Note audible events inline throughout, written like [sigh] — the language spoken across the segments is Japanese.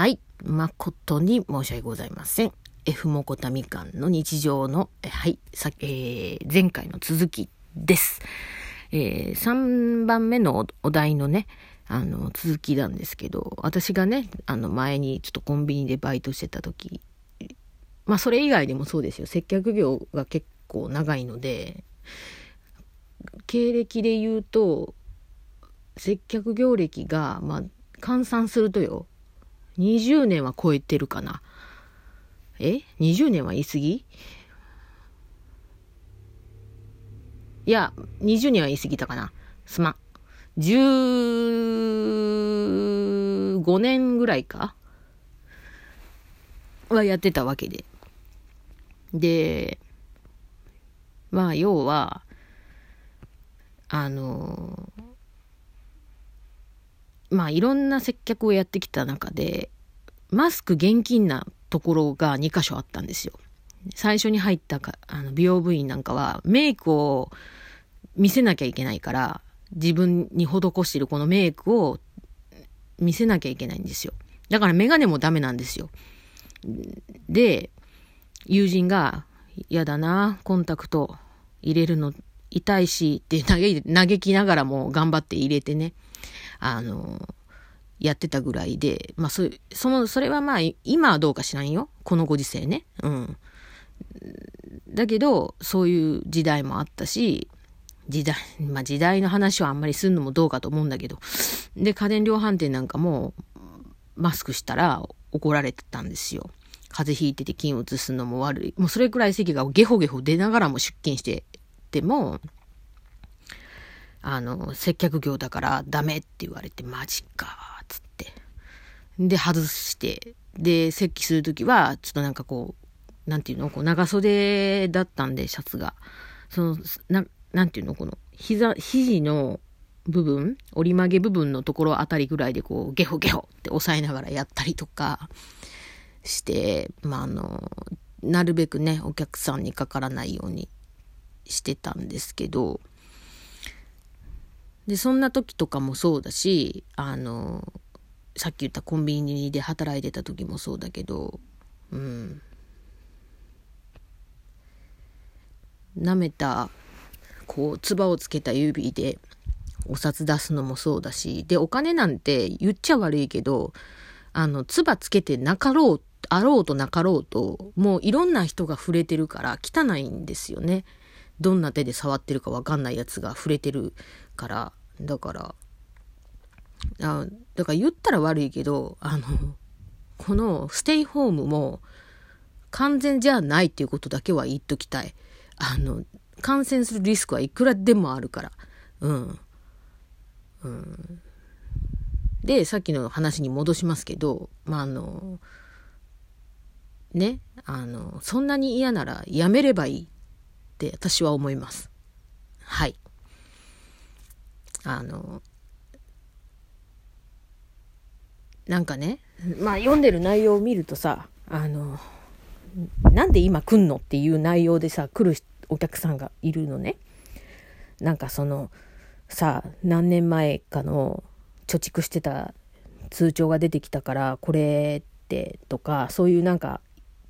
はい。誠に申し訳ございません。F モコタみかんの日常の、はい、さ、えー、前回の続きです。えー、3番目のお題のね、あの、続きなんですけど、私がね、あの、前にちょっとコンビニでバイトしてた時、まあ、それ以外でもそうですよ。接客業が結構長いので、経歴で言うと、接客業歴が、まあ、換算するとよ、20年は超えてるかな。え ?20 年は言い過ぎ？いや、20年は言い過ぎたかな。すまん。15年ぐらいか？はやってたわけで。で、まあ、要は、あの、まあ、いろんな接客をやってきた中で、マスク現金なところが2箇所あったんですよ。最初に入ったかあの美容部員なんかはメイクを見せなきゃいけないから自分に施してるこのメイクを見せなきゃいけないんですよ。だからメガネもダメなんですよ。で、友人が、嫌だな、コンタクト入れるの痛いしって嘆きながらも頑張って入れてね、あの、やってたぐらいで、まあそ、その、それはまあ、今はどうか知らんよ。このご時世ね。うん。だけど、そういう時代もあったし、時代、[laughs] まあ時代の話はあんまりするのもどうかと思うんだけど。で、家電量販店なんかも、マスクしたら怒られてたんですよ。風邪ひいてて菌を移すのも悪い。もうそれくらい席がゲホゲホ出ながらも出勤してても、あの、接客業だからダメって言われて、マジかっつって。で、外して、で、席するときは、ちょっとなんかこう、なんていうの？こう長袖だったんで、シャツが。その、なんていうの？この、膝、肘の部分、折り曲げ部分のところあたりぐらいでこう、ゲホゲホって押さえながらやったりとかして、まあ、あの、なるべくね、お客さんにかからないようにしてたんですけど、で、そんな時とかもそうだし、あの、さっき言ったコンビニで働いてた時もそうだけど、うん。舐めた、こう、唾をつけた指でお札出すのもそうだし、で、お金なんて言っちゃ悪いけど、あの、唾つけてなかろう、あろうとなかろうと、もういろんな人が触れてるから汚いんですよね。どんな手で触ってるかわかんないやつが触れてるから。だから、あだから言ったら悪いけど、あの、このステイホームも完全じゃないっていうことだけは言っときたい。あの、感染するリスクはいくらでもあるから。うん。うん。で、さっきの話に戻しますけど、まあ、あの、ね、あの、そんなに嫌ならやめればいいって私は思います。はい。あの、なんかね、まあ読んでる内容を見るとさ、あの、なんで今来んのっていう内容でさ、来るお客さんがいるのね。なんかその、さ、何年前かの貯蓄してた通帳が出てきたから、これってとか、そういうなんか、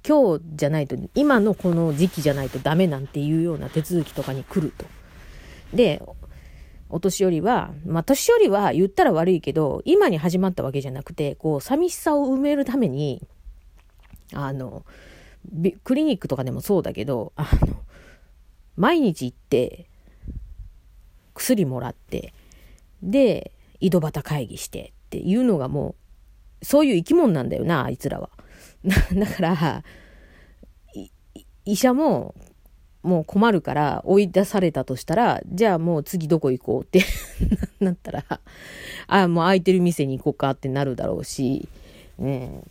今日じゃないと、今のこの時期じゃないとダメなんていうような手続きとかに来ると。で、お年寄りは、まあ、年寄りは言ったら悪いけど、今に始まったわけじゃなくて、こう、寂しさを埋めるために、あの、クリニックとかでもそうだけど、あの、毎日行って、薬もらって、で、井戸端会議してっていうのがもう、そういう生き物なんだよな、あいつらは。[laughs] だから、医者ももう困るから追い出されたとしたら、じゃあもう次どこ行こうって [laughs] なったら、ああもう空いてる店に行こうかってなるだろうし、ね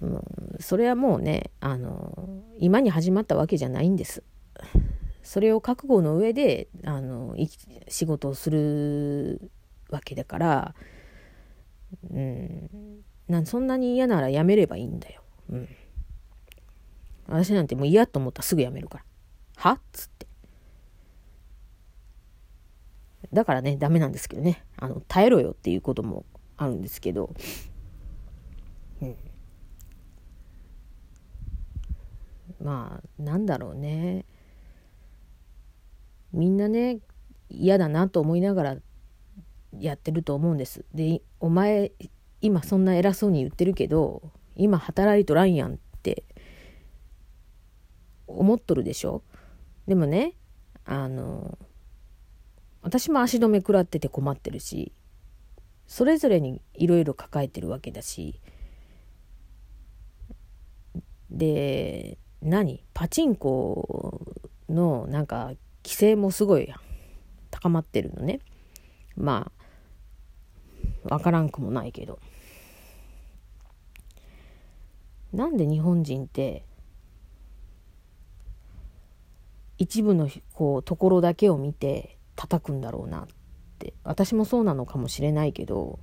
うん、それはもうね、あの、今に始まったわけじゃないんです。それを覚悟の上で、あの、仕事をするわけだから、うん、なそんなに嫌ならやめればいいんだよ。うん私なんてもう嫌と思ったらすぐやめるから。は？っつって。だからね、ダメなんですけどね。あの、耐えろよっていうこともあるんですけど。うんまあなんだろうねみんなね嫌だなと思いながらやってると思うんですでお前今そんな偉そうに言ってるけど今働いとらんやんって思っとるでしょ？でもねあの私も足止め食らってて困ってるしそれぞれにいろいろ抱えてるわけだしで何？パチンコのなんか規制もすごい高まってるのね。まあ分からんくもないけど。なんで日本人って一部のこうところだけを見て叩くんだろうなって。私もそうなのかもしれないけど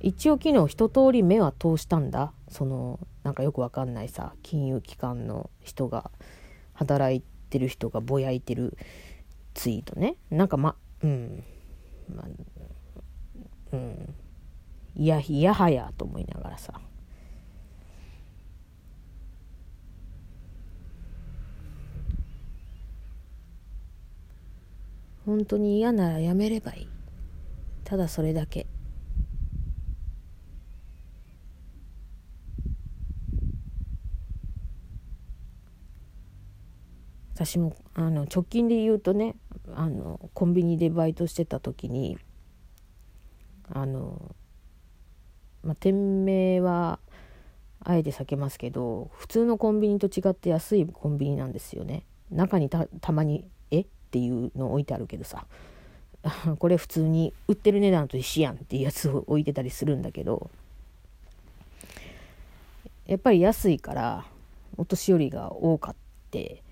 一応昨日一通り目は通したんだ。そのなんかよくわかんないさ金融機関の人が働いてる人がぼやいてるツイートね。なんかまうん。まうん。いやいやはやと思いながらさ。本当に嫌ならやめればいい。ただそれだけ。私もあの直近で言うとねあのコンビニでバイトしてた時にあの、まあ、店名はあえて避けますけど普通のコンビニと違って安いコンビニなんですよね。中にたたまに「っ?」ていうの置いてあるけどさ [laughs] これ普通に売ってる値段と一緒やんっていうやつを置いてたりするんだけどやっぱり安いからお年寄りが多かって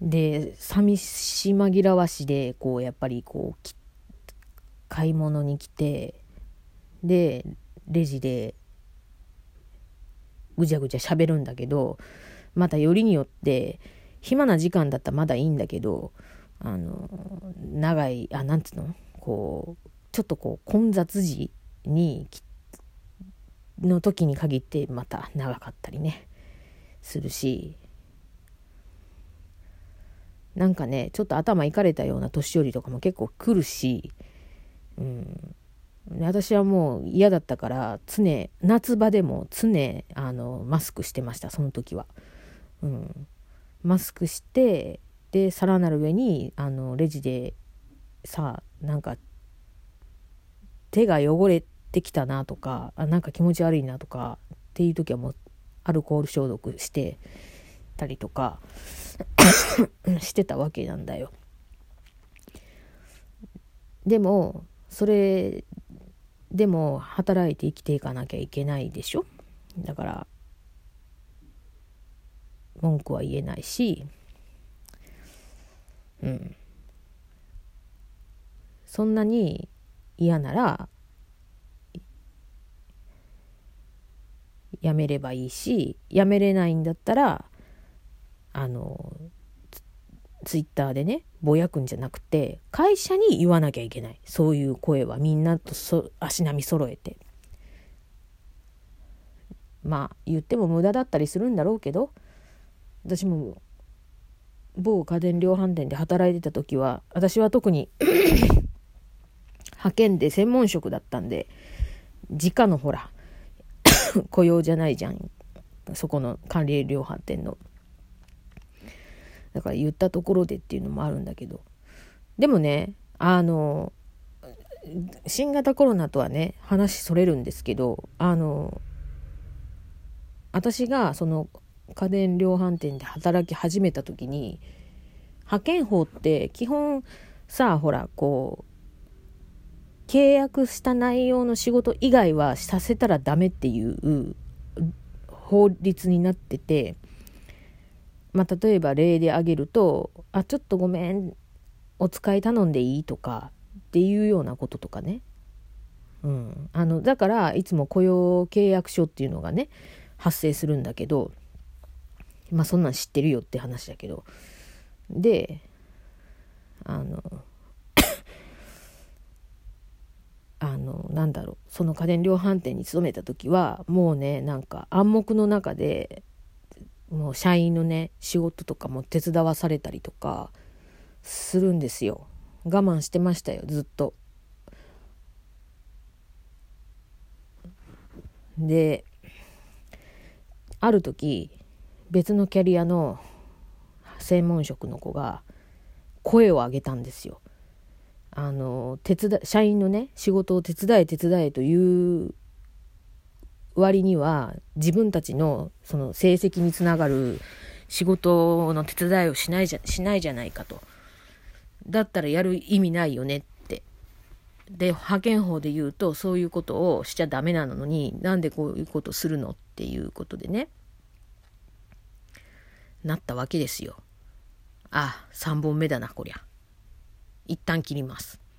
で寂し紛らわしでこうやっぱりこう買い物に来てでレジでぐちゃぐちゃ喋るんだけどまたよりによって暇な時間だったらまだいいんだけどあの長いあなんつうの？こうちょっとこう混雑時にの時に限ってまた長かったりねするし。なんかねちょっと頭いかれたような年寄りとかも結構来るし、うん、私はもう嫌だったから常夏場でも常あのマスクしてましたその時は、うん、マスクしてでさらなる上にあのレジでさなんか手が汚れてきたなとかあなんか気持ち悪いなとかっていう時はもうアルコール消毒してたりとか [coughs] してたわけなんだよ。でもそれでも働いて生きていかなきゃいけないでしょ？だから文句は言えないしうん。そんなに嫌ならやめればいいしやめれないんだったらあのツイッターでねぼやくんじゃなくて会社に言わなきゃいけない。そういう声はみんなとそ足並み揃えて。まあ言っても無駄だったりするんだろうけど私も某家電量販店で働いてた時は私は特に派遣で専門職だったんで直のほら [coughs] 雇用じゃないじゃん。そこの管理量販店の。だから言ったところでっていうのもあるんだけど。でもねあの新型コロナとはね話それるんですけどあの私がその家電量販店で働き始めた時に派遣法って基本さあほらこう契約した内容の仕事以外はさせたらダメっていう法律になっててまあ、例えば例で挙げると「あちょっとごめんお使い頼んでいい?」とかっていうようなこととかね、うん、あのだからいつも雇用契約書っていうのがね発生するんだけどまあそんなん知ってるよって話だけど。であの [coughs] あのなんだろう。その家電量販店に勤めた時はもうねなんか暗黙の中でもう社員のね仕事とかも手伝わされたりとかするんですよ。我慢してましたよずっと。である時別のキャリアの専門職の子が声を上げたんですよ。あの手伝社員のね仕事を手伝え手伝えという割には自分たちのその成績につながる仕事の手伝いをしないじゃしないじゃないかと。だったらやる意味ないよねって。で派遣法で言うとそういうことをしちゃダメなのになんでこういうことするのっていうことでねなったわけですよ。あ、3本目だな、こりゃ。一旦切ります。